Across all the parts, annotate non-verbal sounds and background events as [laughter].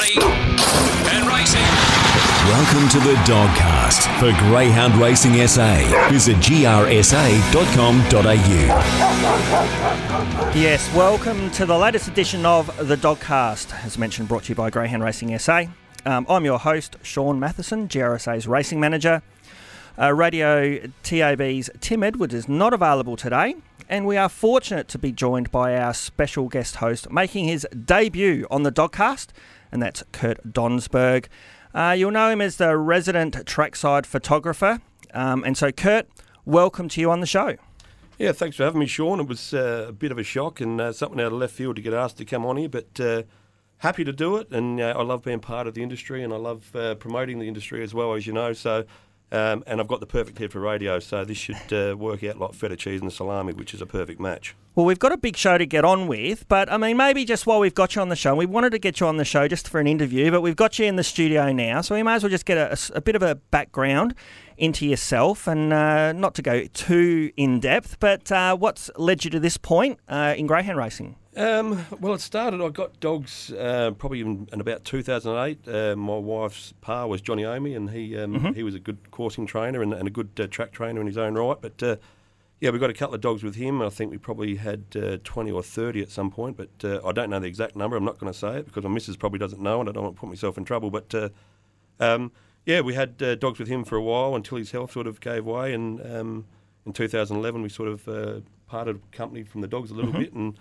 Ready? And racing. Welcome to the Dogcast for Greyhound Racing SA. Visit grsa.com.au. Yes, welcome to the latest edition of the Dogcast, as mentioned, brought to you by Greyhound Racing SA. Um, I'm your host, Shaun Mathieson, GRSA's racing manager. Uh, Radio TAB's Tim Edwards is not available today, and we are fortunate to be joined by our special guest host making his debut on the Dogcast, and that's Kurt Donsberg. Uh, you'll know him as the resident trackside photographer. Um, and so, Kurt, welcome to you on the show. Yeah, thanks for having me, Shaun. It was uh, a bit of a shock and uh, something out of left field to get asked to come on here, but uh, happy to do it. And uh, I love being part of the industry and I love uh, promoting the industry as well, as you know. So, um, and I've got the perfect head for radio, so this should uh, work out like feta cheese and salami, which is a perfect match. Well, we've got a big show to get on with, but I mean, maybe just while we've got you on the show, we wanted to get you on the show just for an interview, but we've got you in the studio now, so we may as well just get a, a bit of a background into yourself and uh, not to go too in depth, but uh, what's led you to this point uh, in greyhound racing? Um, well, it started. I got dogs uh, probably in, in, about 2008. Uh, my wife's pa was Johnny Omi, and he um, mm-hmm. he was a good coursing trainer and, and a good uh, track trainer in his own right. But uh, yeah, we got a couple of dogs with him. I think we probably had uh, 20 or 30 at some point, but uh, I don't know the exact number. I'm not going to say it because my missus probably doesn't know, and I don't want to put myself in trouble. But um, yeah, we had dogs with him for a while until his health sort of gave way, and um, in 2011 we sort of parted company from the dogs a little mm-hmm. bit and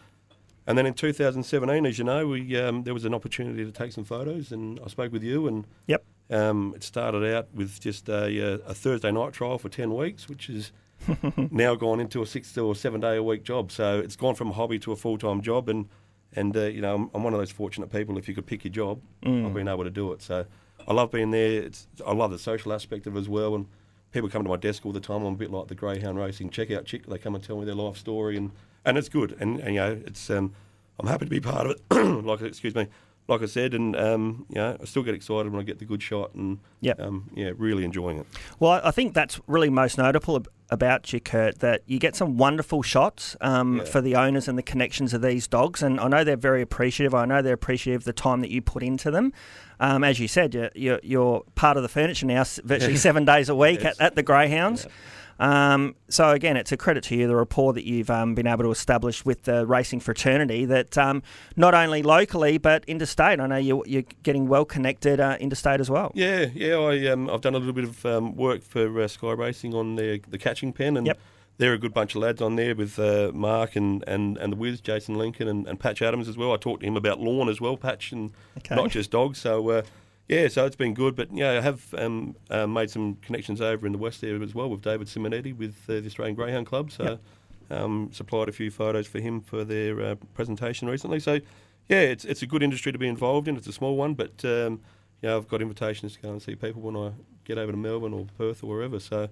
and then in 2017, as you know, we um, there was an opportunity to take some photos, and I spoke with you, and yep, um, it started out with just a, a, Thursday night trial for 10 weeks, which is [laughs] now gone into a six or seven day a week job. So it's gone from a hobby to a full time job, and and uh, you know I'm, I'm, one of those fortunate people. If you could pick your job, mm. I've been able to do it. So I love being there. It's, I love the social aspect of it as well, and people come to my desk all the time. I'm a bit like the greyhound racing checkout chick. They come and tell me their life story and and it's good. And, and you know, it's um, I'm happy to be part of it. [coughs] like excuse me, like I said, and um, you know, I still get excited when I get the good shot, and yep. um, yeah, really enjoying it. Well, I think that's really most notable about you, Kurt, that you get some wonderful shots um, yeah. for the owners and the connections of these dogs, and I know they're very appreciative. I know they're appreciative of the time that you put into them. Um, as you said, you're, you're, you're, part of the furniture now, virtually [laughs] seven days a week yes. at, at, the Greyhounds. Yeah. Um, so again, it's a credit to you the rapport that you've um, been able to establish with the racing fraternity. That um, not only locally but interstate. I know you're, you're getting well connected uh, interstate as well. Yeah, yeah. I um, I've done a little bit of um, work for uh, Sky Racing on the the catching pen and. Yep. They're a good bunch of lads on there with uh, Mark and, and, and the Wiz, Jason Lincoln and, and Patch Adams as well. I talked to him about lawn as well, Patch, and okay. not just dogs. So uh, yeah, so it's been good, but yeah, I have um, uh, made some connections over in the west area as well with David Simonetti with uh, the Australian Greyhound Club. So yep. um, supplied a few photos for him for their uh, presentation recently. So yeah, it's it's a good industry to be involved in. It's a small one, but um, yeah, I've got invitations to go and see people when I get over to Melbourne or Perth or wherever. So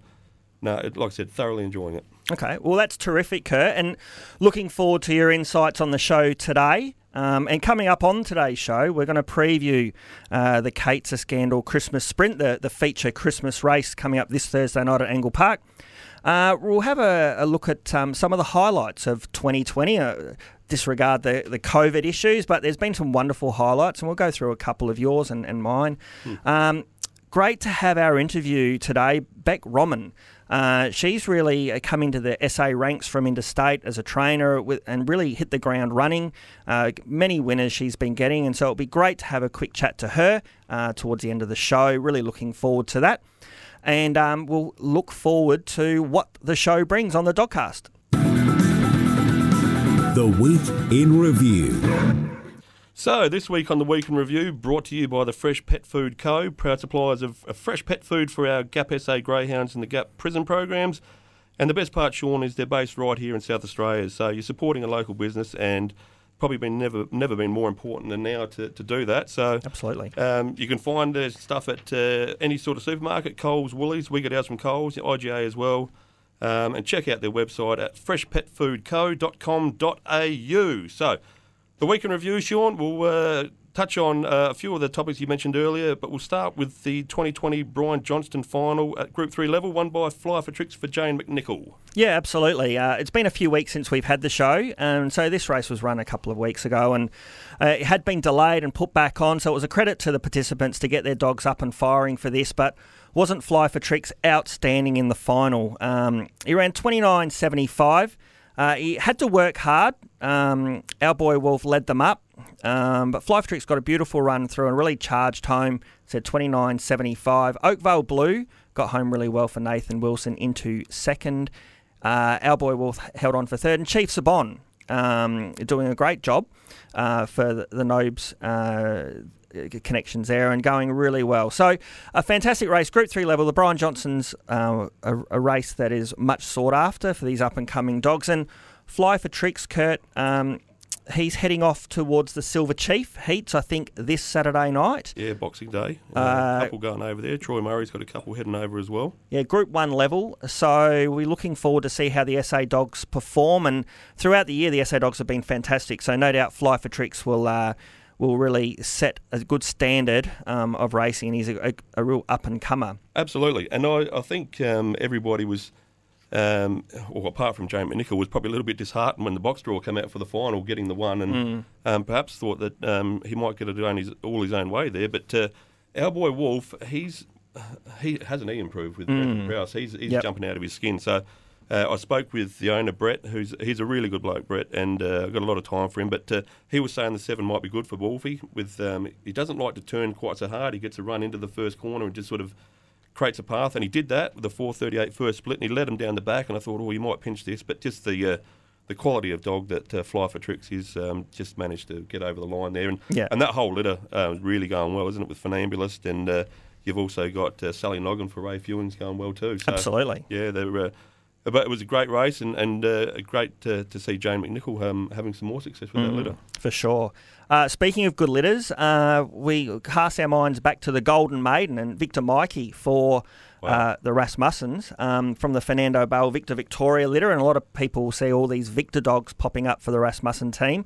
no, it, like I said, thoroughly enjoying it. Okay, well that's terrific, Kurt, and looking forward to your insights on the show today. Um, and coming up on today's show, we're going to preview uh, the Kate's Scandal Christmas Sprint, the, the feature Christmas race coming up this Thursday night at Angle Park. Uh, we'll have a, a look at um, some of the highlights of 2020. Uh, disregard the, the COVID issues, but there's been some wonderful highlights, and we'll go through a couple of yours and, and mine. Hmm. Um, great to have our interview today. Bec Romyn. Uh, she's really uh, come into the SA ranks from interstate as a trainer with, and really hit the ground running. Uh, many winners she's been getting, and so it'll be great to have a quick chat to her uh, towards the end of the show. Really looking forward to that. And um, we'll look forward to what the show brings on the Dogcast. The Week in Review. So, this week on the Week in Review, brought to you by the Fresh Pet Food Co., proud suppliers of, fresh pet food for our GAP SA Greyhounds and the GAP prison programs. And the best part, Shaun, is they're based right here in South Australia. So, you're supporting a local business and probably been never never been more important than now to, to do that. So absolutely, um, you can find their stuff at uh, any sort of supermarket, Coles, Woolies. We get ours from Coles, IGA as well. Um, and check out their website at freshpetfoodco.com.au. So the week in review, Sean, we'll uh, touch on uh, a few of the topics you mentioned earlier, but we'll start with the 2020 Brian Johnston final at Group 3 level, won by Fly for Tricks for Jane McNichol. Yeah, absolutely. Uh, it's been a few weeks since we've had the show, and so this race was run a couple of weeks ago, and uh, it had been delayed and put back on. So it was a credit to the participants to get their dogs up and firing for this, but wasn't Fly for Tricks outstanding in the final. Um, he ran 29.75. Uh, he had to work hard. Um, our boy Wolf led them up, um, but Fly Tricks got a beautiful run through and really charged home. Said 29.75. Oakvale Blue got home really well for Nathan Wilson into second. Uh, our boy Wolf held on for third, and Chief Sabon um, doing a great job uh, for the, the Nobes uh, connections there and going really well. So a fantastic race, Group Three level. The Brian Johnson's uh, a, a, race that is much sought after for these up and coming dogs. And Fly for Tricks, Kurt. Um, he's heading off towards the Silver Chief heats, I think, this Saturday night. Yeah, Boxing Day. Uh, a couple going over there. Troy Murray's got a couple heading over as well. Yeah, Group 1 level. So we're looking forward to see how the SA Dogs perform. And throughout the year, the SA Dogs have been fantastic. So no doubt Fly for Tricks will. Uh, will really set a good standard um, of racing, and he's a, a, a real up and comer. Absolutely, and I, I think um, everybody was um, or apart from James McNichol, was probably a little bit disheartened when the box draw came out for the final, getting the one, and mm. um, perhaps thought that um, he might get it on his, all his own way there. But uh, our boy Wolf, he's he hasn't he improved with mm. Rouse? He's, he's yep. jumping out of his skin. So uh, I spoke with the owner Brett, who's he's a really good bloke, Brett, and uh, I've got a lot of time for him. But uh, he was saying the seven might be good for Wolfie. With um, he doesn't like to turn quite so hard. He gets a run into the first corner and just sort of creates a path, and he did that with the 438 first split, and he led him down the back, and I thought, oh, you might pinch this, but just the uh, the quality of dog that uh, Fly for Tricks is um, just managed to get over the line there, and yeah. and that whole litter uh, really going well, isn't it, with Funambulist, and uh, you've also got uh, Sally Noggin for Ray Fewings going well too. So, Absolutely, yeah, they're. But it was a great race and, and uh, great to, to see Jane McNichol um, having some more success with mm, that litter. For sure. Uh, speaking of good litters, uh, we cast our minds back to the Golden Maiden and Victor Mikey for wow. uh, the Rasmussens um, from the Fernando Bale Victor Victoria litter, and a lot of people see all these Victor dogs popping up for the Rasmussen team.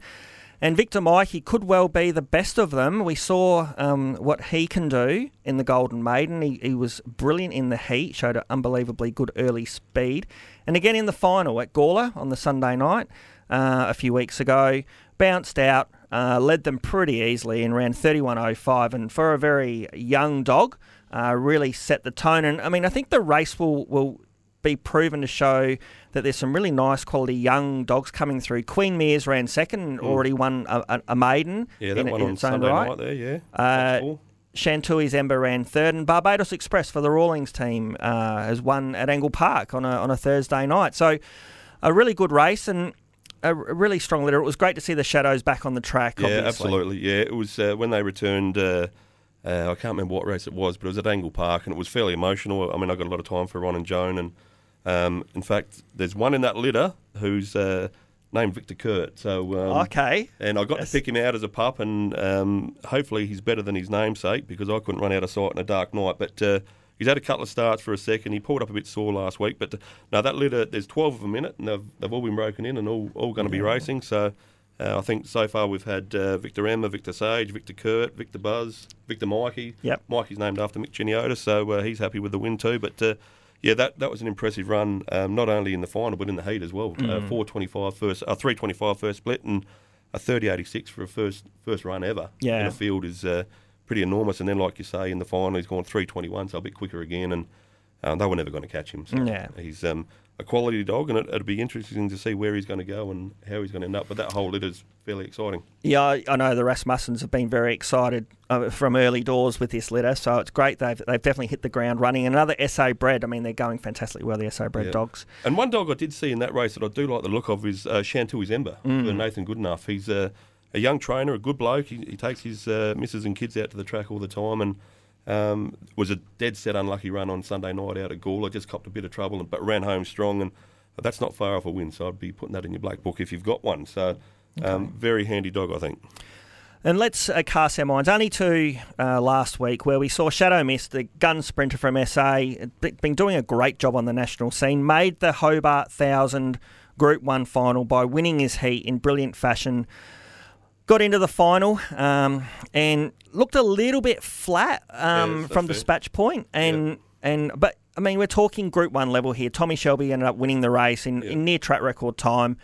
And Victor Mikey could well be the best of them. We saw um, what he can do in the Golden Maiden. He, he was brilliant in the heat, showed an unbelievably good early speed. And again in the final at Gawler on the Sunday night uh, a few weeks ago, bounced out, uh, led them pretty easily and ran 31.05. And for a very young dog, uh, really set the tone. And I mean, I think the race will, will be proven to show that there's some really nice quality young dogs coming through. Queen Mears ran second, mm. already won a, a, maiden. Yeah, that in, one in on Sunday right. night there, yeah. Uh, Chantilly's Ember ran third, and Barbados Express for the Rawlings team uh, has won at Angle Park on a, on a Thursday night. So a really good race and a really strong litter. It was great to see the Shadows back on the track. Yeah, obviously. absolutely. Yeah, it was uh, when they returned. Uh, uh, I can't remember what race it was, but it was at Angle Park, and it was fairly emotional. I mean, I got a lot of time for Ron and Joan, and um, in fact, there's one in that litter who's uh, named Victor Kurt. So um, okay, and I got yes. to pick him out as a pup, and um, hopefully he's better than his namesake because I couldn't run out of sight in a dark night. But uh, he's had a couple of starts for a second. He pulled up a bit sore last week, but uh, now that litter, there's 12 of them in it, and they've, they've all been broken in and all all going to be racing. So. Uh, I think so far we've had uh, Victor Emma, Victor Sage, Victor Kurt, Victor Buzz, Victor Mikey. Yep. Mikey's named after Mick Giniotis, so uh, he's happy with the win too. But uh, yeah, that, that was an impressive run, um, not only in the final but in the heat as well. Uh, mm. Uh, 425 first, uh, 325 first split, and a 3086 for a first first run ever yeah. in a field is uh, pretty enormous. And then, like you say, in the final he's gone 321, so a bit quicker again, and uh, they were never going to catch him. So yeah. he's um, a quality dog, and it, will be interesting to see where he's going to go and how he's going to end up. But that whole litter is fairly exciting. Yeah, I, I know the Rasmussens have been very excited uh, from early doors with this litter, so it's great. They've, they've definitely hit the ground running. Another SA bred, I mean, they're going fantastically well, the SA bred yeah. dogs. And one dog I did see in that race that I do like the look of is uh, Chantilly's Ember mm. for Nathan Goodenough. He's a, a young trainer, a good bloke. He, he takes his uh, missus and kids out to the track all the time and um, was a dead set unlucky run on Sunday night out at Gawler. Just copped a bit of trouble, but ran home strong. And that's not far off a win. So I'd be putting that in your black book if you've got one. So um, okay. very handy dog, I think. And let's uh, cast our minds only to uh, last week where we saw Shadow Mist, the gun sprinter from SA, been doing a great job on the national scene, made the Hobart 1000 Group 1 final by winning his heat in brilliant fashion got into the final um, and looked a little bit flat um, that's from dispatch point and and but I mean we're talking Group One level here. Tommy Shelby ended up winning the race in, in near track record time.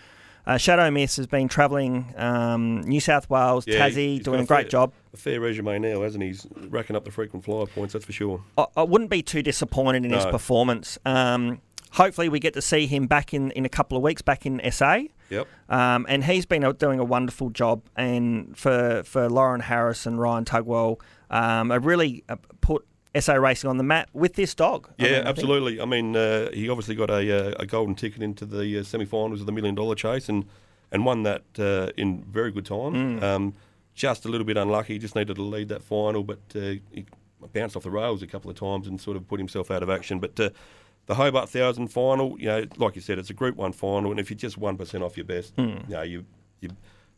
Uh, Shadow Mist has been travelling um, New South Wales, Yeah, Tassie, doing a great fair- job. A fair resume now, hasn't he? He's racking up the frequent flyer points, that's for sure. I, I wouldn't be too disappointed in his performance. Um, hopefully, we get to see him back in, in a couple of weeks, back in SA. Yep. Um, and he's been doing a wonderful job. And for, for Lauren Harris and Ryan Tugwell, um, have really uh, put SA racing on the map with this dog. I Yeah, mean, I think- absolutely. I mean, uh, he obviously got a, uh, a golden ticket into the uh, semi-finals of the million dollar chase, and and won that uh, in very good time. Mm. Um, just a little bit unlucky. Just needed to lead that final, but uh, he bounced off the rails a couple of times and sort of put himself out of action. But uh, the Hobart Thousand final, you know, like you said, it's a Group One final, and if you're just one percent off your best, Hmm. you know, you, you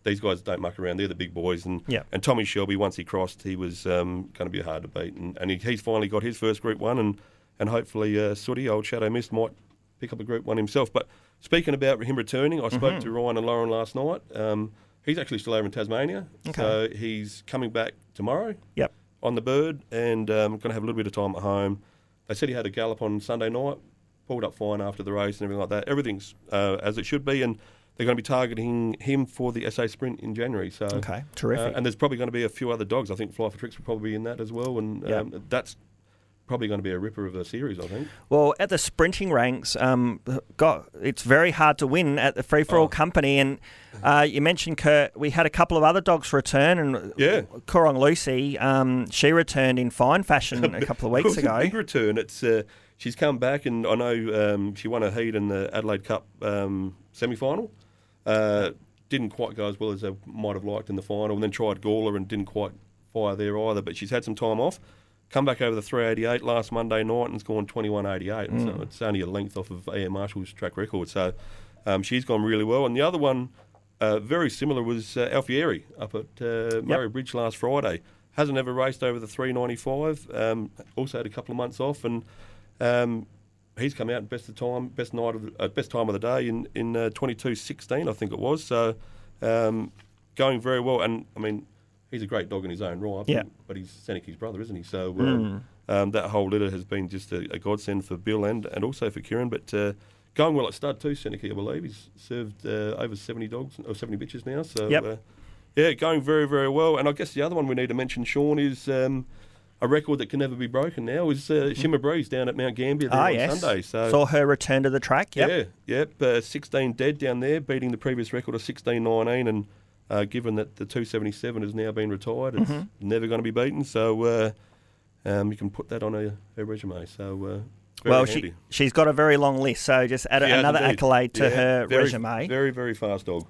these guys don't muck around. They're the big boys, and Yeah. and Tommy Shelby, once he crossed, he was um, going to be hard to beat, and, and he, he's finally got his first Group One, and and hopefully uh, Sooty, old Shadow Mist, might pick up a Group One himself. But speaking about him returning, I spoke Mm-hmm. to Ryan and Lauren last night. Um, he's actually still over in Tasmania, so he's coming back tomorrow Yep. on the bird, and um, going to have a little bit of time at home. They said he had a gallop on Sunday night, pulled up fine after the race and everything like that. Everything's uh, as it should be, and they're going to be targeting him for the SA Sprint in January. So Okay, terrific. uh, and there's probably going to be a few other dogs. I think Fly for Tricks will probably be in that as well, and um, that's probably going to be a ripper of a series. I think. Well, at the sprinting ranks, um, God, it's very hard to win at the free for all Oh. company. And uh, you mentioned Kurt. We had a couple of other dogs return, and Yeah. Korong Lucy, um, she returned in fine fashion a couple of [laughs] weeks was a big ago. return. It's uh, she's come back, and I know um, she won a heat in the Adelaide Cup um, semi final. Uh, didn't quite go as well as they might have liked in the final, and then tried Gawler and didn't quite fire there either. But she's had some time off. Come back over the 388 last Monday night and it's gone 2188. Mm. So it's only a length off of Air Marshal's track record. So um, she's gone really well. And the other one, uh, very similar, was uh, Alfieri up at uh, Murray Bridge last Friday. Hasn't ever raced over the 395. Um, also had a couple of months off, and um, he's come out best of time, best night of the, uh, best time of the day in in uh, 22.16, I think it was. So um, going very well, and I mean he's a great dog in his own right. Yeah. but he's Seneca's brother, isn't he? So um, um, that whole litter has been just a, a godsend for Bill and and also for Kieran, but. Uh, Going well at stud too, Seneca, I believe. He's served uh, over 70 dogs, or 70 bitches now. So, Yep. uh, yeah, going very, very well. And I guess the other one we need to mention, Shaun, is um, a record that can never be broken now is uh, Shimmer Breeze down at Mount Gambier there Ah, on yes. Sunday. So Saw her return to the track. Yep. yeah, yep, uh, 16 dead down there, beating the previous record of 16.19. And uh, given that the 277 has now been retired, it's Mm-hmm. never going to be beaten. So uh, um, you can put that on her, her resume. So uh, Well, handy. she she's got a very long list, so just add She another accolade to Yeah, her very, resume. Very, very fast dog.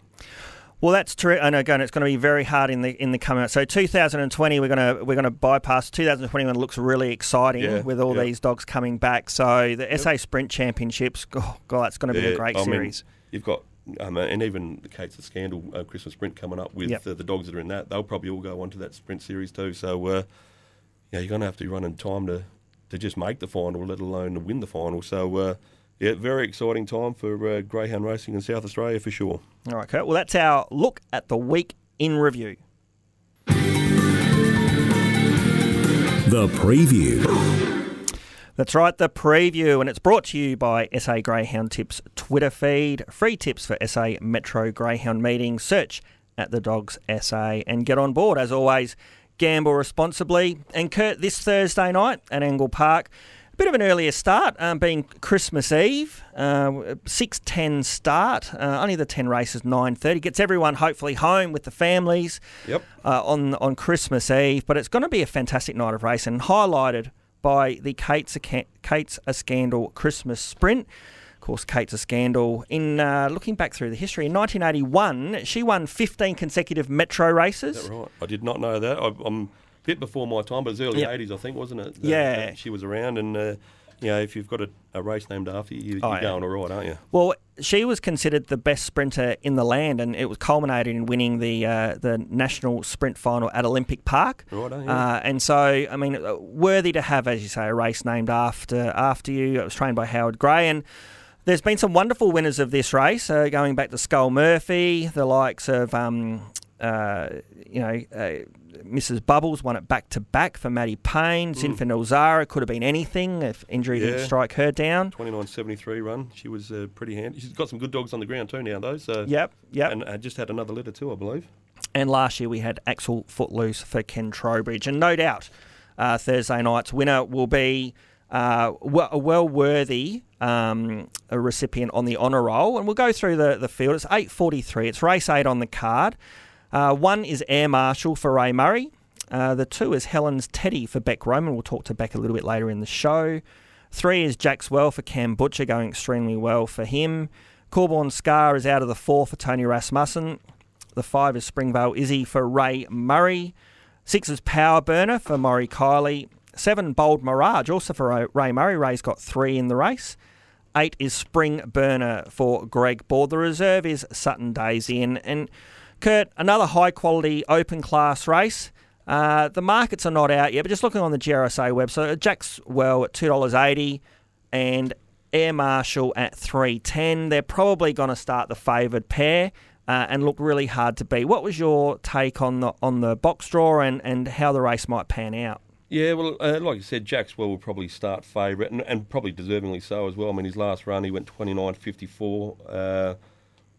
Well, that's true, and again, it's going to be very hard in the in the coming. Out. So, 2020, we're going to we're going to bypass 2021. Looks really exciting Yeah, with all yeah. these dogs coming back. So, the SA Sprint Championships, oh, God, that's going to be a great I mean, series. you've got, um, and even the Kate's the Scandal uh, Christmas Sprint coming up with Yep. uh, the dogs that are in that. They'll probably all go on to that sprint series too. So, uh, yeah, you're going to have to run in time to, to just make the final, let alone to win the final. So, uh, yeah, very exciting time for uh, greyhound racing in South Australia for sure. All right, Kurt. Well, that's our look at the week in review. The preview. That's right, the preview, and it's brought to you by SA Greyhound Tips Twitter feed. Free tips for SA Metro Greyhound meetings. Search at the Dogs SA and get on board. As always, gamble responsibly. And Kurt, this Thursday night at Angle Park, a bit of an earlier start, um, being Christmas Eve, uh, six ten start. Uh, only the ten races nine thirty gets everyone hopefully home with the families Yep. uh, on on Christmas Eve. But it's going to be a fantastic night of racing, highlighted by the Kate's a, Kate's a Scandal Christmas Sprint. Of course, Kate's a Scandal. In uh, looking back through the history, in 1981, she won 15 consecutive Metro races. Is that right? I did not know that. I, I'm a bit before my time, but it was early Yep. 80s, I think, wasn't it? Yeah. she was around, and uh, you know, if you've got a, a race named after you, you're Oh, yeah. going all right, aren't you? Well, she was considered the best sprinter in the land, and it was culminated in winning the uh, the national sprint final at Olympic Park. Righto, yeah. Uh, and so, I mean, uh, worthy to have, as you say, a race named after after you. It was trained by Howard Gray, and there's been some wonderful winners of this race, uh, going back to Skull Murphy, the likes of. Um, uh, you know, uh, Mrs. Bubbles won it back to back for Maddie Payne. Zinfandel Zara could have been anything if injury didn't Mm. Strike her down. 29.73 run. She was uh, pretty handy. She's got some good dogs on the ground too now, though. So Yep, yep. and uh, just had another litter too, I believe. And last year we had Axel Footloose for Ken Trowbridge. And no doubt uh, Thursday night's winner will be uh, a well worthy um, a recipient on the honour roll. And we'll go through the, the field. It's 8.43. It's race 8 on the card. Uh, one is Air Marshal for Ray Murray. Uh, the two is Helen's Teddy for Bec Romyn. We'll talk to Bec a little bit later in the show. Three is Jack's Well for Cam Butcher, going extremely well for him. Corborn Scar is out of the four for Tony Rasmussen. The five is Springvale Izzy for Ray Murray. Six is Power Burner for Maury Kiley. Seven, Bold Mirage, also for Ray- Ray Murray. Ray's got three in the race. Eight is Spring Burner for Greg Board. The reserve is Sutton Days in. And Kurt, another high quality open class race. Uh, the markets are not out yet, but just looking on the GRSA website, Jack's Well at $2.80 and Air Marshal at 310 They're probably going to start the favoured pair uh, and look really hard to beat. What was your take on the on the box draw and, and how the race might pan out? Yeah, well, uh, like you said, Jacks Well will probably start favourite, and, and probably deservingly so as well. I mean, his last run, he went 29.54 uh,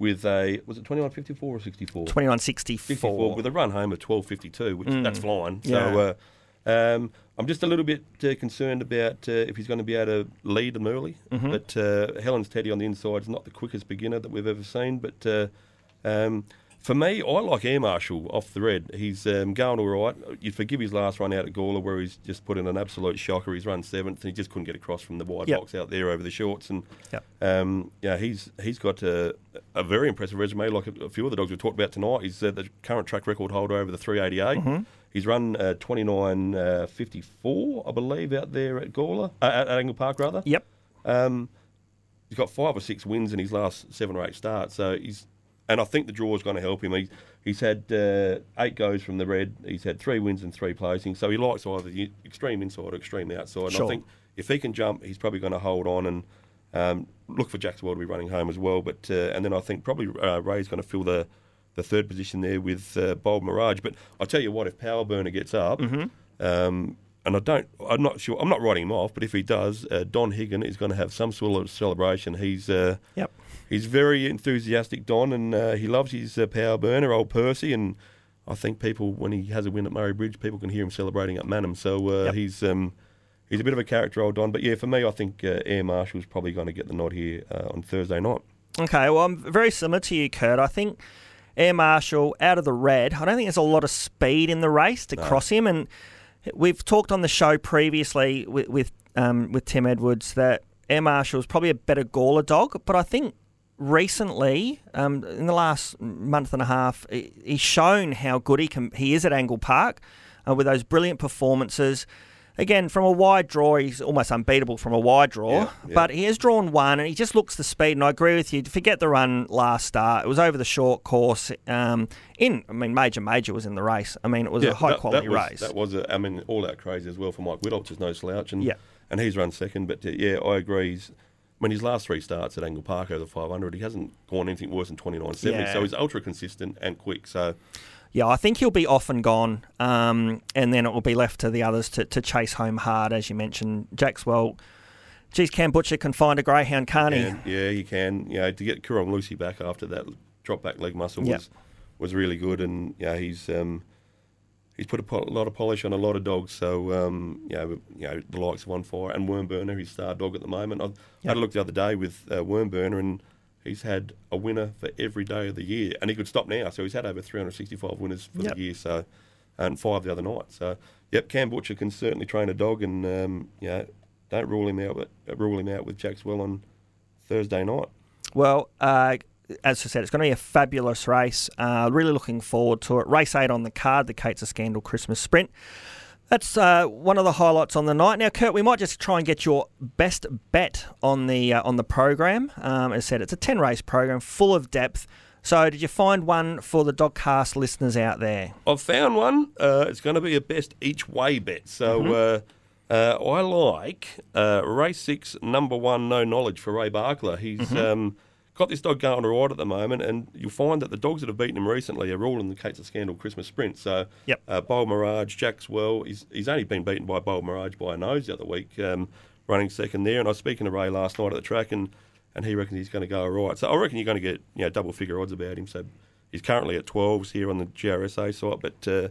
with a, was it 29.54 or 64? 2164. 54 with a run home of 12.52, which that's flying. Yeah. So uh, um, I'm just a little bit uh, concerned about uh, if he's going to be able to lead them early. But uh, Helen's Teddy on the inside is not the quickest beginner that we've ever seen. But uh, um, for me, I like Air Marshal off the red. He's um, going all right. You'd forgive his last run out at Gawler where he's just put in an absolute shocker. He's run seventh and he just couldn't get across from the wide Yep. box out there over the shorts. And Yep. um, yeah, he's he's got a, a very impressive resume. Like a, few of the dogs we've talked about tonight, he's uh, the current track record holder over the 388. Mm-hmm. He's run uh, 29 uh, 54, I believe, out there at Gawler, uh, at, at Angle Park rather. Yep. Um, he's got five or six wins in his last seven or eight starts. So he's, and I think the draw is going to help him. He, he's had uh, eight goes from the red. He's had three wins and three placings. So he likes either the extreme inside or extreme outside. And Sure. I think if he can jump, he's probably going to hold on and um, look for Jacksonville to be running home as well. But uh, and then I think probably uh, Ray's going to fill the the third position there with uh, Bold Mirage. But I tell you what, if Power Burner gets up. Um, and I don't, I'm not sure, I'm not writing him off, but if he does, uh, Don Higgin is going to have some sort of celebration. He's uh, Yep. he's very enthusiastic, Don, and uh, he loves his uh, power burner, old Percy. And I think people, when he has a win at Murray Bridge, people can hear him celebrating at Mannum. So uh, Yep. he's um, he's a bit of a character, old Don. But yeah, for me, I think uh, Air Marshal's probably going to get the nod here uh, on Thursday night. Okay, well, I'm very similar to you, Kurt. I think Air Marshal out of the red. I don't think there's a lot of speed in the race to cross him, and we've talked on the show previously with with, um, with Tim Edwards that Air Marshal is probably a better Gawler dog, but I think recently, um, in the last month and a half, he's shown how good he can he is at Angle Park uh, with those brilliant performances. Again, from a wide draw, he's almost unbeatable from a wide draw. Yeah, yeah. But he has drawn one, and he just looks the speed. And I agree with you. Forget the run last start; it was over the short course. Um, in, I mean, Major Major was in the race. I mean, it was a high that- quality that was, race. That was, a, I mean, all out crazy as well for Mike Whittle, is no slouch, and Yeah. and he's run second. But uh, yeah, I agree. He's, I mean, his last three starts at Angle Park over the 500, he hasn't gone anything worse than 29.70. Yeah. So he's ultra consistent and quick. So Yeah, I think he'll be off and gone, um, and then it will be left to the others to, to chase home hard, as you mentioned. Jackswell, geez, Cam Butcher can find a greyhound, can't he? yeah, you can. You know, to get Kurong Lucy back after that drop back leg muscle Yep. was was really good, and yeah, he's um, he's put a, po- lot of polish on a lot of dogs. So um, you know, you know the likes of One Fire and Wormburner, his star dog at the moment. I had a look the other day with uh, Wormburner, and he's had a winner for every day of the year, and he could stop now. So he's had over 365 winners for Yep. the year. So and five the other night. So yep, Cam Butcher can certainly train a dog, and um, you know, don't rule him out. But rule him out with Jackswell on Thursday night. Well, uh, as I said, it's going to be a fabulous race. Uh, really looking forward to it. Race 8 on the card, the Kate's a Scandal Christmas Sprint. That's uh, one of the highlights on the night. Now, Kurt, we might just try and get your best bet on the uh, on the program. Um, as I said, it's a ten race program, full of depth. So, did you find one for the Dogcast listeners out there? I've found one. Uh, it's going to be a best each way bet. So uh, uh, I like uh, race six, number one, no knowledge for Ray Barkler. He's um, got this dog going all right at the moment, and you'll find that the dogs that have beaten him recently are all in the Kate's a Scandal Christmas Sprint. So, Yep. uh, Bold Mirage, Jackswell, he's, he's only been beaten by Bold Mirage by a nose the other week, um, running second there. And I was speaking to Ray last night at the track, and, and he reckons he's going to go all right. So I reckon you're going to get you know double figure odds about him. So he's currently at 12s here on the GRSA site, but uh,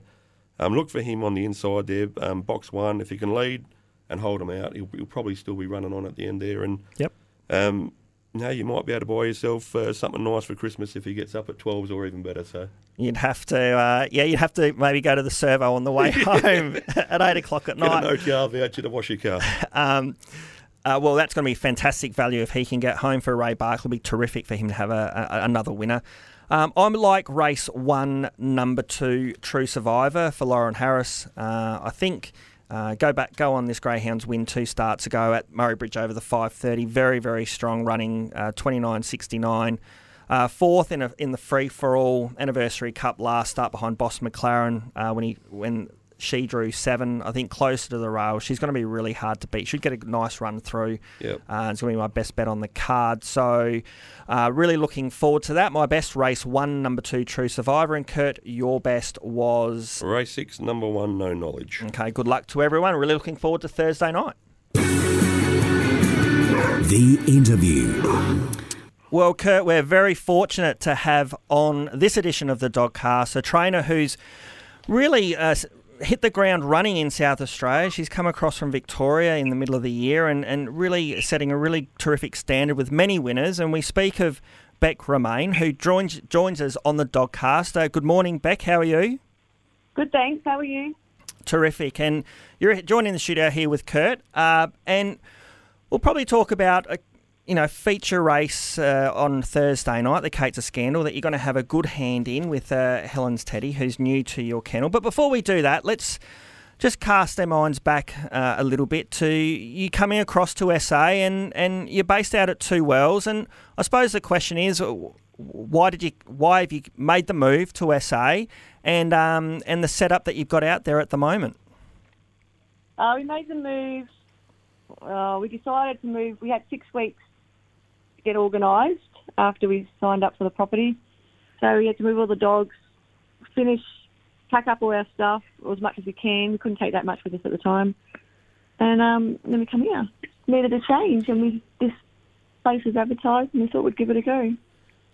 um, look for him on the inside there, um, box one. If he can lead and hold him out, he'll, he'll probably still be running on at the end there. And Yep. um, know, you might be able to buy yourself uh, something nice for Christmas if he gets up at 12s or even better. So You'd have to, uh, yeah, you'd have to maybe go to the servo on the way [laughs] home [laughs] at eight o'clock at night. get an OTR voucher to wash your car. [laughs] Um, uh, well, that's going to be fantastic value if he can get home for Ray Bark. It'll be terrific for him to have a, a, another winner. Um, I'm like race one, number two, True Survivor for Lauren Harris. Uh, I think uh, go back, go on this Greyhounds win two starts ago at Murray Bridge over the 5:30. Very, very strong running, uh, 29.69. Uh, fourth in a, in the free for all anniversary cup last start behind Boss McLaren uh, when he when she drew seven. I think closer to the rail. She's going to be really hard to beat. Should get a nice run through. Yep. Uh, it's going to be my best bet on the card. So, uh, really looking forward to that. My best race one, number two, True Survivor. And Kurt, your best was. Race six, number one, no knowledge. Okay, good luck to everyone. Really looking forward to Thursday night. The interview. Well, Kurt, we're very fortunate to have on this edition of the Dogcast a trainer who's really uh, s- hit the ground running in South Australia. She's come across from Victoria in the middle of the year and, and really setting a really terrific standard with many winners. And we speak of Bec Romyn, who joins, joins us on the Dogcast. Uh, good morning, Bec. How are you? Good, thanks. How are you? Terrific. And you're joining the studio here with Kurt. Uh, and we'll probably talk about a you know feature race uh, on Thursday night, the Kate's a Scandal, that you're going to have a good hand in with uh, Helen's Teddy, who's new to your kennel. But before we do that, let's just cast our minds back uh, a little bit to you coming across to SA and, and you're based out at Two Wells. And I suppose the question is, why did you why have you made the move to SA and um, and the setup that you've got out there at the moment? Uh, we made the move. Uh, we decided to move. We had six weeks get organised after we signed up for the property. So we had to move all the dogs, finish, pack up all our stuff as much as we can. We couldn't take that much with us at the time. And um, then we come here. Needed a change, and we this place was advertised, and we thought we'd give it a go.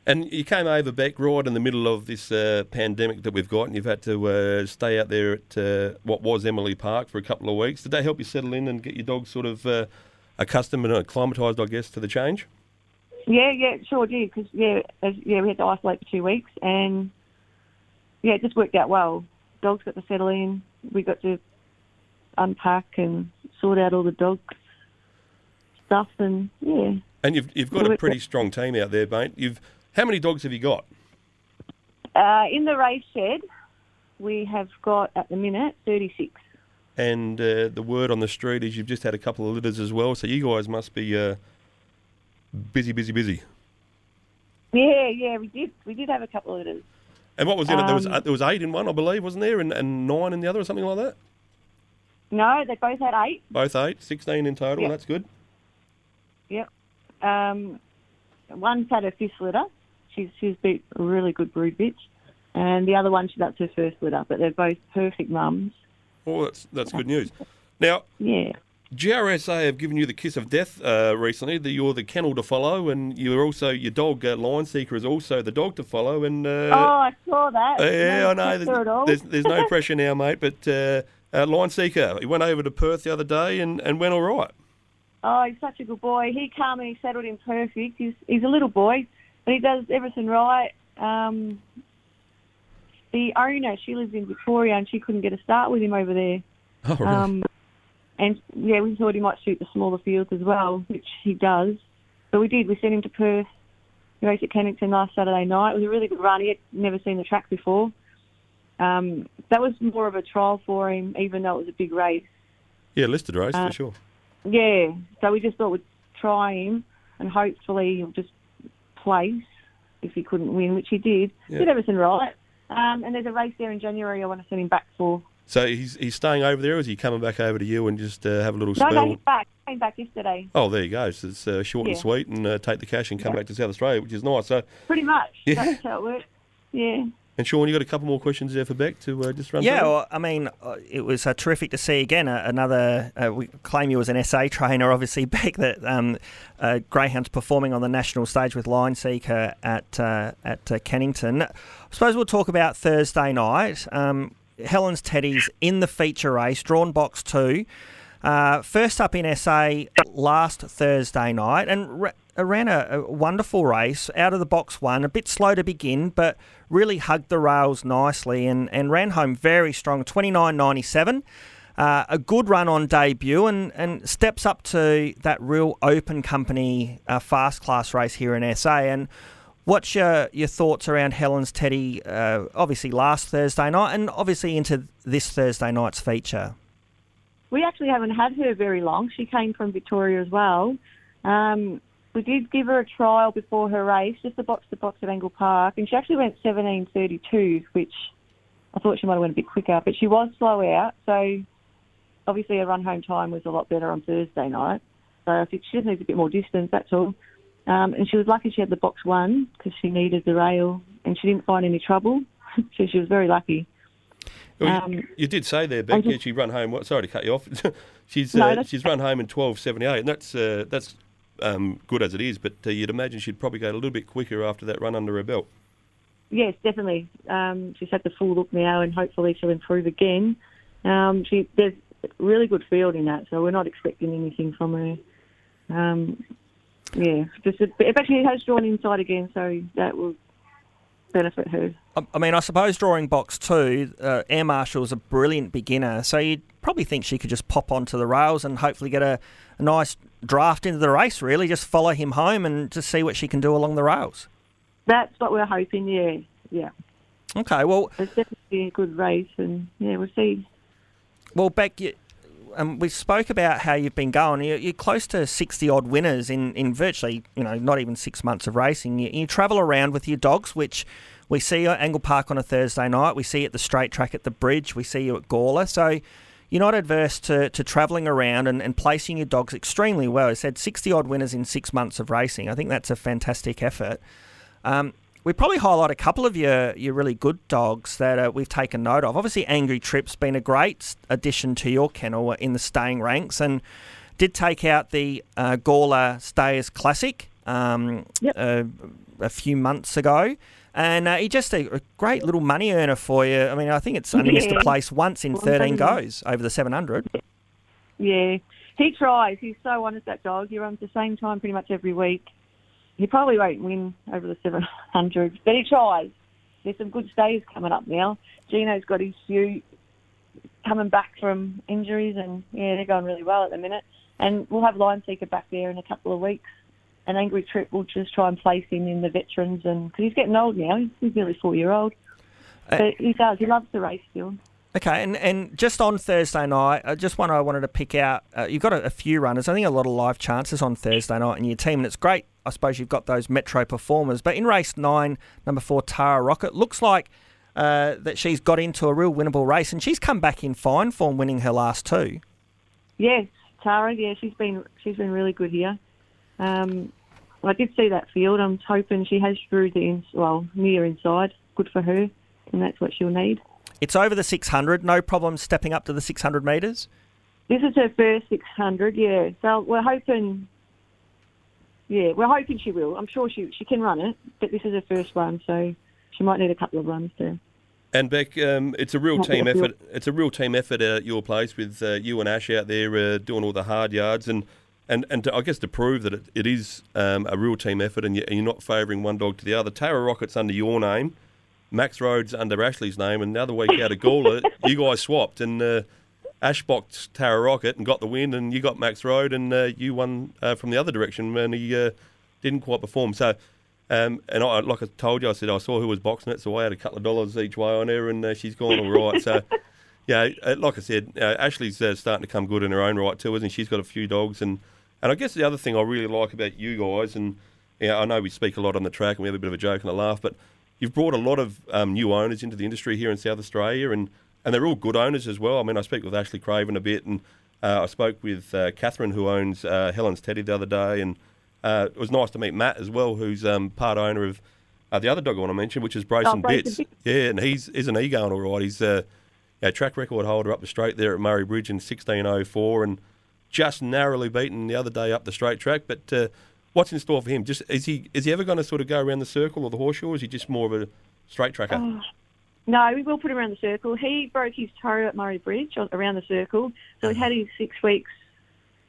And you came over back right in the middle of this uh, pandemic that we've got, and you've had to uh, stay out there at uh, what was Emily Park for a couple of weeks. Did that help you settle in and get your dog sort of uh, accustomed and acclimatised, I guess, to the change? Yeah, yeah, it sure did. Because yeah, as, yeah, we had to isolate for two weeks, and yeah, it just worked out well. Dogs got to settle in. We got to unpack and sort out all the dog stuff, and yeah, And you've you've got a pretty strong team out there, mate. You've how many dogs have you got? uh, in the race shed, we have got at the minute thirty-six. And uh, the word on the street is you've just had a couple of litters as well, so you guys must be uh, busy, busy, busy. Yeah, yeah, we did. We did have a couple of litters. And what was it? There was Um, uh, there was eight in one, I believe, wasn't there, and, and nine in the other, or something like that. No, they both had eight. Both eight, 16 in total. Yeah. That's good. Yep. Um, one's had her fifth litter. She's she's beat a really good brood bitch, and the other one she that's her first litter. But they're both perfect mums. Oh, that's that's good news. Now, Yeah. GRSA have given you the kiss of death uh, recently. That you're the kennel to follow, and you're also your dog uh, Line Seeker is also the dog to follow. And uh, oh, I saw that. yeah, No I know. pressure at all. There's, there's, there's no [laughs] pressure now, mate. But uh, uh, Line Seeker, he went over to Perth the other day and, and went all right. Oh, he's such a good boy. He came and he settled in perfect. He's he's a little boy, but he does everything right. Um, the owner, she lives in Victoria, and she couldn't get a start with him over there. Oh, really? Um, and yeah, we thought he might shoot the smaller fields as well, which he does. But we did. We sent him to Perth. He raced at Cannington last Saturday night. It was a really good run. He had never seen the track before. Um, that was more of a trial for him, even though it was a big race. yeah, listed race uh, for sure. Yeah, so we just thought we'd try him, and hopefully he'll just place if he couldn't win, which he did. Yeah. Did everything right. Um, and there's a race there in January I want to send him back for. So he's he's staying over there, or is he coming back over to you and just uh, have a little No, spell? no, he's back. came back yesterday. Oh, there you go. So it's uh, short and sweet, and uh, take the cash and come back to South Australia, which is nice. So, Pretty much. Yeah. That's how it works. Yeah. and Shaun, you got a couple more questions there for Bec to uh, just run. Yeah, through? well, I mean, uh, it was uh, terrific to see again uh, another. Uh, we claim you as an SA trainer, obviously, [laughs] Bec. That um, uh, greyhounds performing on the national stage with Line Seeker at uh, at uh, Cannington. I suppose we'll talk about Thursday night. Um, Helen's Teddy's in the feature race, drawn box two. Uh, first up in SA last Thursday night, and ra- ran a, a wonderful race out of the box one. A bit slow to begin, but really hugged the rails nicely and, and ran home very strong, 29.97. Uh, a good run on debut and, and steps up to that real open company uh, fast class race here in SA. And what's your, your thoughts around Helen's Teddy, uh, obviously last Thursday night and obviously into this Thursday night's feature? We actually haven't had her very long. She came from Victoria as well. Um, we did give her a trial before her race, just a box to box at Angle Park, and she actually went 17.32, which I thought she might have went a bit quicker, but she was slow out. So obviously her run home time was a lot better on Thursday night. So I think she just needs a bit more distance. That's all. Um, and she was lucky she had the box one because she needed the rail, and she didn't find any trouble. [laughs] so she was very lucky. Well, you- um, you, did say there, Bec. I just- she run home. What, sorry to cut you off. [laughs] she's No, uh, she's run home in twelve seventy eight, and that's uh, that's um, good as it is. But uh, you'd imagine she'd probably go a little bit quicker after that run under her belt. Yes, definitely. Um, she's had the full look now, and hopefully she'll improve again. Um, she there's really good field in that, so we're not expecting anything from her. Um, yeah, just a, but she has drawn inside again, so that will benefit her. I- I mean, I suppose drawing box two, uh, Air Marshal's a brilliant beginner, so you'd probably think she could just pop onto the rails and hopefully get a, a nice draft into the race, really. Just follow him home and just see what she can do along the rails. That's what we're hoping. Yeah, yeah. Okay, well, It's definitely a good race, and yeah, we'll see. well, Bec, you, um, we spoke about how you've been going. You're, you're close to 60 odd winners in, in virtually, you know, not even six months of racing. You, you travel around with your dogs, which we see at Angle Park on a Thursday night. We see at the straight track at the bridge. We see you at Gawler. So you're not adverse to, to travelling around and, and placing your dogs extremely well. I said 60 odd winners in six months of racing. I think that's a fantastic effort. Um, we probably highlight a couple of your, your really good dogs that uh, we've taken note of. Obviously, Angry Trip's been a great addition to your kennel in the staying ranks and did take out the uh, Gawler Stayers Classic um, Yep. uh, a few months ago. And uh, he just a, a great little money earner for you. I mean, I think it's only missed a place once in 13 goes over the 700. Yeah, he tries. He's so honest, that dog. He runs the same time pretty much every week. He probably won't win over the 700, but he tries. There's some good stays coming up now. Gino's got his few coming back from injuries, and yeah, they're going really well at the minute. And we'll have Lion Seeker back there in a couple of weeks. And Angry Trip will just try and place him in the veterans, and because he's getting old now, he's, nearly four year old. Uh, But he does. He loves the race still. Okay, and, and just on Thursday night, uh, just one I wanted to pick out. Uh, you've got a, a few runners. I think a lot of live chances on Thursday night in your team, and it's great. I suppose you've got those Metro performers. But in race nine, number four, Tara Rocket, looks like uh, that she's got into a real winnable race, and she's come back in fine form, winning her last two. Yes, Tara. Yeah, she's been she's been really good here. Um, I did see that field. I'm hoping she has through the ins- well near inside. Good for her, and that's what she'll need. It's over the 600, no problem stepping up to the 600 metres. This is her first 600. Yeah, so we're hoping. Yeah, we're hoping she will. I'm sure she she can run it, but this is her first one, so she might need a couple of runs to. And Bec, um, it's a real Not team effort. It's a real team effort at your place with uh, you and Ash out there uh, doing all the hard yards, and and and to, I guess to prove that it, it is um, a real team effort, and you're not favouring one dog to the other. Tara Rocket's under your name, Max Rhodes under Ashley's name, and the other week out of Gawler, [laughs] you guys swapped, and uh, Ash boxed Tara Rocket and got the win, and you got Max Road, and uh, you won uh, from the other direction, and he uh, didn't quite perform. So. Um, and I, like I told you, I said I saw who was boxing it, so I had a couple of dollars each way on her, and uh, she's gone all right. So, [laughs] yeah, uh, like I said, uh, Ashley's uh, starting to come good in her own right too, isn't she? She's got a few dogs, and and I guess the other thing I really like about you guys, and yeah, I know we speak a lot on the track and we have a bit of a joke and a laugh, but you've brought a lot of um, new owners into the industry here in South Australia, and and they're all good owners as well. I mean, I speak with Ashley Craven a bit, and Uh, I spoke with uh, Catherine, who owns uh, Helen's Teddy, the other day, and uh, it was nice to meet Matt as well, who's um, part owner of uh, the other dog I want to mention, which is Brayson Brayson Bits. Bits. Yeah, and he's isn't he going all right? He's uh, a track record holder up the straight there at Murray Bridge in 1604, and just narrowly beaten the other day up the straight track. But uh, what's in store for him? Just is he is he ever going to sort of go around the circle or the horseshoe? Or is he just more of a straight tracker? Oh, No, we will put him around the circle. He broke his toe at Murray Bridge on, around the circle, so he had his six weeks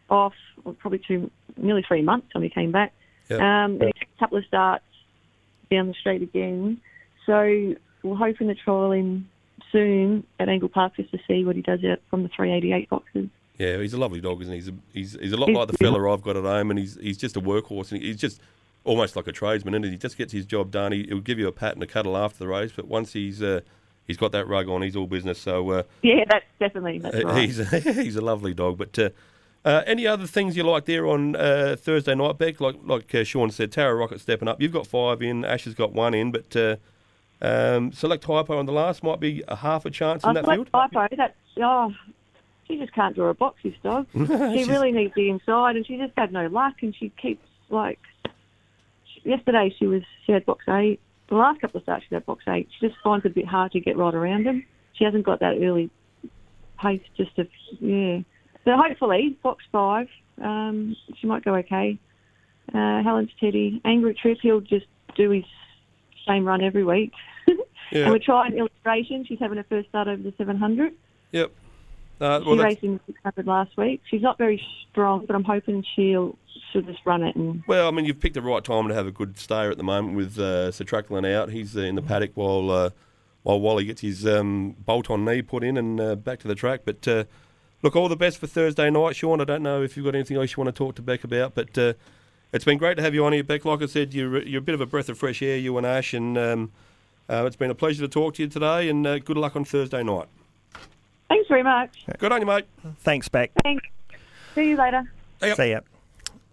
off, or probably two, nearly three months when he came back. Yep. Um, took a couple of starts down the street again. So we're hoping to trial him soon at Angle Park just to see what he does out from the 388 boxes. Yeah, he's a lovely dog, isn't he? He's a, he's, he's a lot He's like the fella I've got at home, and he's he's just a workhorse, and he's just almost like a tradesman, and he just gets his job done. He, he'll give you a pat and a cuddle after the race, but once he's uh, he's got that rug on, he's all business. So uh, Yeah, that's definitely that's uh, right. he's [laughs] he's a lovely dog. But uh, uh, any other things you like there on uh, Thursday night, Bec? Like like uh, Shaun said, Tara Rocket stepping up. You've got five in. Ash has got one in, but. Uh, um, select hypo on the last might be a half a chance in I that field. Typo. That's oh, she just can't draw a box. This dog. [laughs] she really needs the inside, and she just had no luck. And she keeps like yesterday. She was she had box eight. The last couple of starts she had box eight. She just finds it a bit hard to get right around him. She hasn't got that early pace. Just to yeah. So hopefully box five. Um, she might go okay. Uh, Helen's Teddy, Angry Trip. He'll just do his same run every week. [laughs] Yeah. And we're trying illustration. She's having her first start over the 700. Yep. Uh, She well, that's, raced in the 600 last week. She's not very strong, but I'm hoping she'll she'll just run it. And Well, I mean, you've picked the right time to have a good stayer at the moment with uh, Sir Truckland out. He's uh, in the paddock while uh, while Wally gets his um, bolt on knee put in and uh, back to the track. But uh, look, all the best for Thursday night, Shaun. I don't know if you've got anything else you want to talk to Bec about, but uh, it's been great to have you on here, Bec. Like I said, you're you're a bit of a breath of fresh air, you and Ash, and um, uh, it's been a pleasure to talk to you today. And uh, good luck on Thursday night. thanks very much. Good on you, mate. Thanks, Bec. Thanks. See you later. Yep. See ya.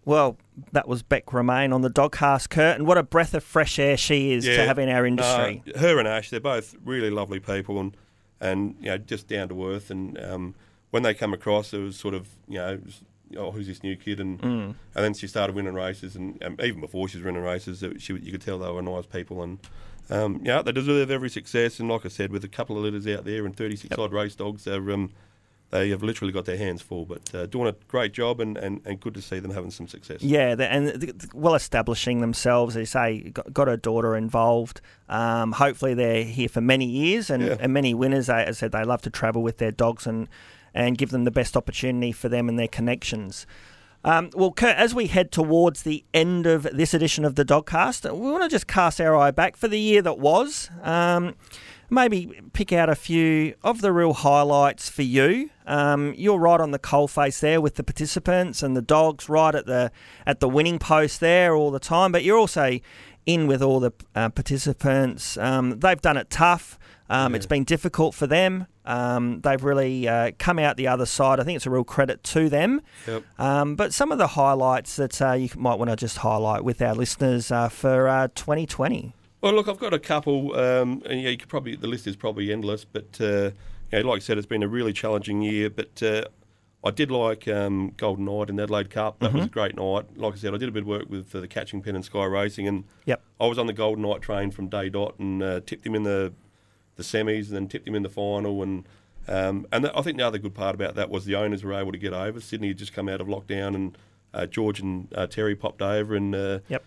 Well, that was Bec Romyn on the Dogcast curtain. What a breath of fresh air she is to have in our industry. Uh, her and Ash, they're both really lovely people and and you know just down to earth. And um, when they come across, it was sort of you know. was, Oh, who's this new kid? And Mm. and then she started winning races, and um, even before she was winning races, it, she, you could tell they were nice people, and um, yeah, they deserve every success. And like I said, with a couple of litters out there and 36 odd race dogs, they're um, they have literally got their hands full, but uh, doing a great job, and, and, and good to see them having some success. Yeah, and well establishing themselves. They say, got, got a daughter involved. Um, hopefully, they're here for many years and, Yeah. and many winners. They, as I said, they love to travel with their dogs and and give them the best opportunity for them and their connections. Um, well, Kurt, as we head towards the end of this edition of the Dogcast, we want to just cast our eye back for the year that was. Um, maybe pick out a few of the real highlights for you. Um, you're right on the coalface there with the participants and the dogs right at the at the winning post there all the time. But you're also in with all the uh, participants. Um, they've done it tough. Um, It's been difficult for them. Um, they've really uh, come out the other side. I think it's a real credit to them. Yep. Um, but some of the highlights that uh, you might want to just highlight with our listeners uh, for uh, 2020. Well, look, I've got a couple, um, and yeah, you could probably the list is probably endless, but uh, you know, like I said, it's been a really challenging year. But uh, I did like um, Golden Night in the Adelaide Cup. That was a great night. Like I said, I did a bit of work with uh, the Catching Pen and Sky Racing, and Yep. I was on the Golden Night train from day dot and uh, tipped him in the the semis, and then tipped him in the final, and um, and I think the other good part about that was the owners were able to get over. Sydney had just come out of lockdown, and uh, George and uh, Terry popped over, and uh, Yep.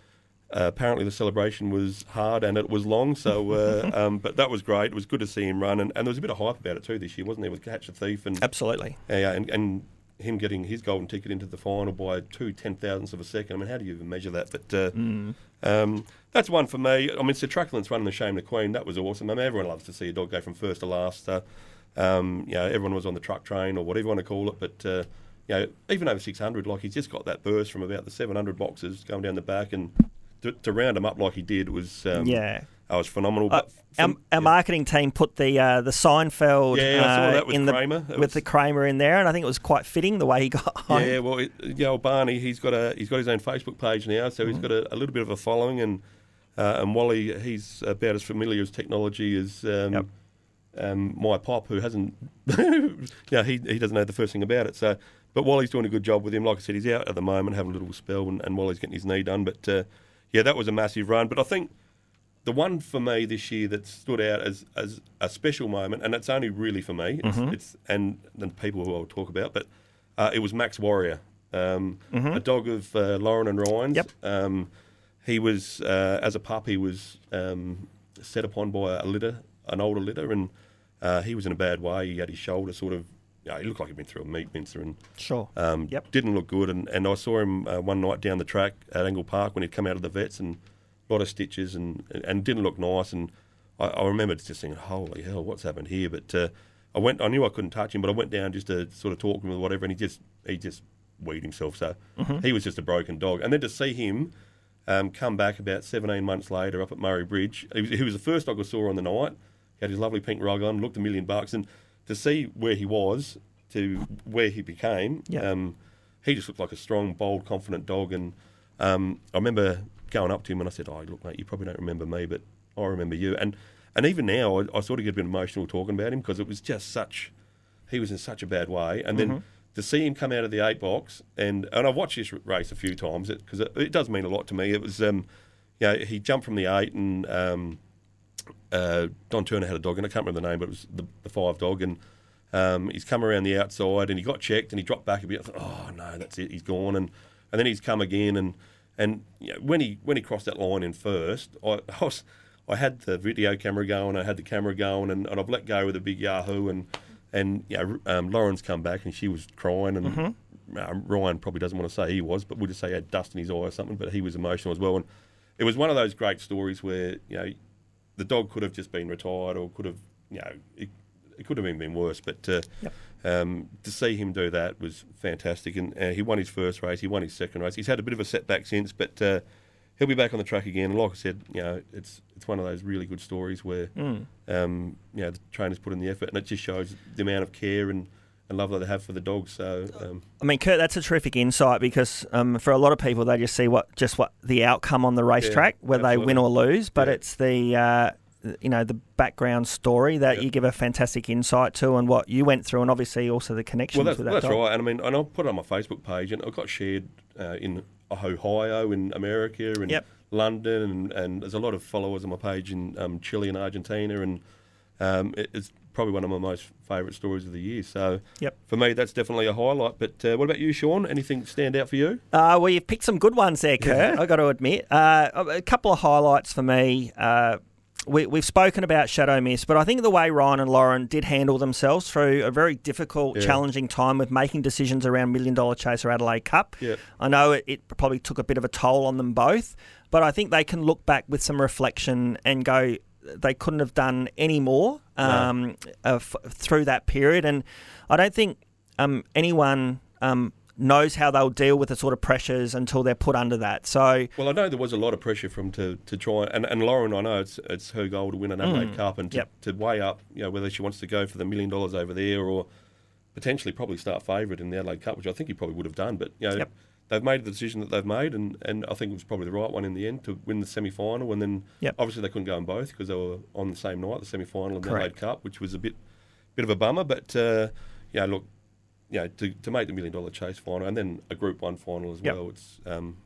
Uh, apparently the celebration was hard and it was long, so uh, [laughs] um, but that was great. It was good to see him run, and, and there was a bit of hype about it too this year, wasn't there? With Catch the Thief and Absolutely. yeah, and, and him getting his golden ticket into the final by two ten thousandths of a second. I mean, how do you even measure that? But uh, um, that's one for me. I mean, Sir Truckland's running the Shame the Queen. That was awesome. I mean, everyone loves to see a dog go from first to last. Uh, um, you know, everyone was on the truck train or whatever you want to call it, but. Uh, you know, even over 600, like he's just got that burst from about the 700 boxes going down the back, and to, to round him up like he did was um, Yeah. that was phenomenal. Uh, But our, our marketing team put the uh, the Seinfeld Yeah, I uh, with in the Kramer. It with was- the Kramer in there, and I think it was quite fitting the way he [laughs] got. Yeah, well, it, yeah, old Barney, he's got a he's got his own Facebook page now, so Mm-hmm. he's got a, a little bit of a following, and uh, and Wally, he's about as familiar as technology as um, Yep. um, my pop, who hasn't, [laughs] yeah, he he doesn't know the first thing about it. So, but Wally's doing a good job with him. Like I said, he's out at the moment, having a little spell, and, and Wally's getting his knee done. But uh, yeah, that was a massive run. But I think the one for me this year that stood out as as a special moment, and it's only really for me, it's, it's and the people who I'll talk about, but uh, it was Max Warrior, um, a dog of uh, Lauren and Ryan's. Yep. Um, he was uh, as a pup, he was um, set upon by a litter, an older litter, and uh, he was in a bad way. He had his shoulder sort of. Yeah, he looked like he'd been through a meat mincer and Sure. um, Yep. didn't look good. And, and I saw him uh, one night down the track at Angle Park when he'd come out of the vets and a lot of stitches and, and didn't look nice. And I, I remember just thinking, holy hell, what's happened here? But uh, I went. I knew I couldn't touch him, but I went down just to sort of talk to him or whatever, and he just he just weed himself. So he was just a broken dog. And then to see him um, come back about 17 months later up at Murray Bridge, he was, he was the first dog I saw on the night. He had his lovely pink rug on, looked a million bucks, and to see where he was to where he became, Yeah. um, he just looked like a strong, bold, confident dog. And um, I remember going up to him and I said, "Oh, look, mate, you probably don't remember me, but I remember you." And and even now, I, I sort of get a bit emotional talking about him because it was just such. He was in such a bad way, and then to see him come out of the eight box, and and I've watched this race a few times because it, it, does mean a lot to me. It was, um, you know, he jumped from the eight, and um, uh, Don Turner had a dog, and I can't remember the name, but it was the, the five dog, and um, he's come around the outside, and he got checked, and he dropped back a bit. I thought, oh no, that's it, he's gone, and and then he's come again, and and you know, when he when he crossed that line in first, I, [laughs] I was. I had the video camera going, I had the camera going, and, and I've let go with a big Yahoo, and and you know, um, Lauren's come back and she was crying, and um, Ryan probably doesn't want to say he was, but we'll just say he had dust in his eye or something, but he was emotional as well, and it was one of those great stories where you know the dog could have just been retired or could have you know it, it could have even been worse, but uh, Yep. um, to see him do that was fantastic, and uh, he won his first race, he won his second race, he's had a bit of a setback since, but. Uh, He'll be back on the track again, and like I said, you know, it's it's one of those really good stories where, um, you know, the trainers put in the effort, and it just shows the amount of care and, and love that they have for the dogs. So, um, I mean, Kurt, that's a terrific insight because um, for a lot of people, they just see what just what the outcome on the racetrack, whether they win or lose. But Yeah. it's the uh, you know the background story that Yeah. you give a fantastic insight to, and what you went through, and obviously also the connections well, that's, that that's right. And I mean, and I'll put it on my Facebook page, and it got shared uh, in Ohio, in America, and Yep. London, and, and there's a lot of followers on my page in um, Chile and Argentina, and um, it, it's probably one of my most favourite stories of the year. So, Yep. for me, that's definitely a highlight. But uh, what about you, Shaun? Anything stand out for you? Uh, well, you've picked some good ones there, Kurt. i got to admit. Uh, a couple of highlights for me. Uh, we, we've spoken about Shadow Mist, but I think the way Ryan and Lauren did handle themselves through a very difficult, Yeah. challenging time with making decisions around Million Dollar Chaser Adelaide Cup. Yeah. I know it, it probably took a bit of a toll on them both, but I think they can look back with some reflection and go, they couldn't have done any more um, of, through that period. And I don't think um, anyone um, knows how they'll deal with the sort of pressures until they're put under that. So, Well, I know there was a lot of pressure from to, to try and, and Lauren. I know it's it's her goal to win an Adelaide Cup and to, Mm. Yep. to weigh up, you know, whether she wants to go for the million dollars over there or potentially probably start favourite in the Adelaide Cup, which I think he probably would have done. But you know, Yep. They've made the decision that they've made, and, and I think it was probably the right one in the end to win the semi final. And then Yep. obviously they couldn't go in both because they were on the same night, the semi final and the. Adelaide Cup, which was a bit bit of a bummer. But uh, know, look, you know, to, to make the million dollar chase final and then a Group One final as Yep. well, it's um,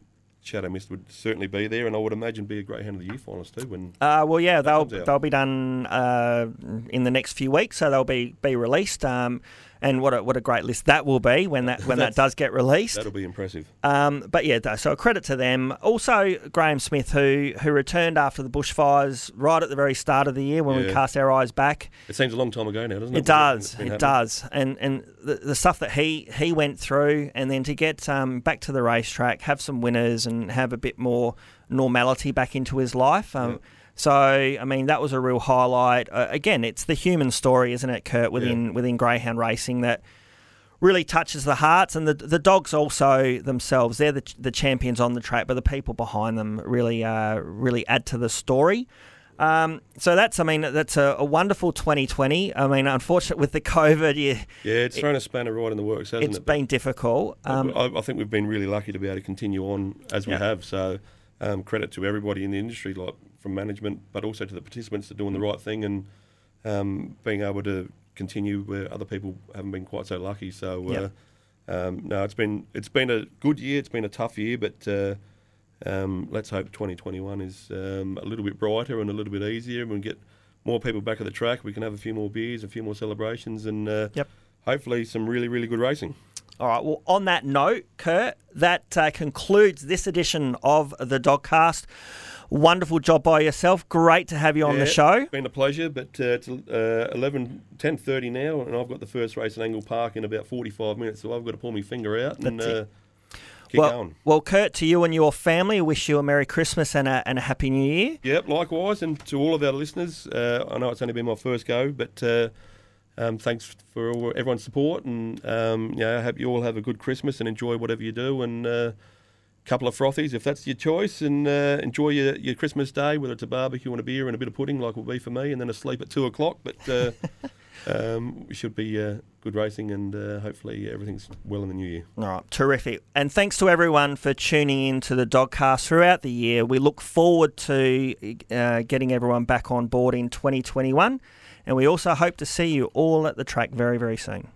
Shadow Mist would certainly be there, and I would imagine be a Greyhound of the Year finalist too. When uh, well, yeah, they'll they'll be done uh, in the next few weeks, so they'll be be released. Um, and what a, what a great list that will be when that when that [laughs] does get released. that'll be impressive. Um, but yeah, so a credit to them. Also, Graham Smith, who who returned after the bushfires right at the very start of the year when we cast our eyes back. It seems a long time ago now, doesn't it? It does. It does. And and the, the stuff that he he went through, and then to get um, back to the racetrack, have some winners, and have a bit more normality back into his life. Um, So I mean, that was a real highlight. Uh, again, it's the human story, isn't it, Kurt? Within within greyhound racing that really touches the hearts and the the dogs also themselves they're the, the champions on the track but the people behind them really uh, really add to the story um, so that's I mean that's a, a wonderful 2020 I mean unfortunately with the COVID yeah, Yeah, it's thrown a spanner right in the works, hasn't it's it? Has been difficult um, I, I think we've been really lucky to be able to continue on as we Yeah. have. So, um, credit to everybody in the industry, like from management, but also to the participants that are doing the right thing and um, being able to continue where other people haven't been quite so lucky. So uh, Yep. um, no, it's been it's been a good year. It's been a tough year, but uh, um, let's hope 2021 is um, a little bit brighter and a little bit easier. and We get more people back at the track. We can have a few more beers, a few more celebrations, and uh, Yep. hopefully some really really good racing. All right. Well, on that note, Kurt, that uh, concludes this edition of the Dogcast. Wonderful job by yourself. Great to have you on the show. It's been a pleasure, but uh, it's uh, 11, 10.30 now, and I've got the first race at Angle Park in about 45 minutes, so I've got to pull my finger out and That's uh, keep well, going. well, Kurt, to you and your family, wish you a Merry Christmas and a, and a Happy New Year. Yep, likewise, and to all of our listeners, uh, I know it's only been my first go, but uh, um, thanks for all, everyone's support, and um, yeah, I hope you all have a good Christmas and enjoy whatever you do, and a couple of frothies if that's your choice, and uh, enjoy your, your Christmas day, whether it's a barbecue and a beer and a bit of pudding, like it will be for me, and then a sleep at two o'clock. But uh, [laughs] um, we should be uh, good racing, and uh, hopefully everything's well in the new year. All right, terrific. And thanks to everyone for tuning in to the Dogcast throughout the year. We look forward to uh, getting everyone back on board in 2021. And we also hope to see you all at the track very, very soon.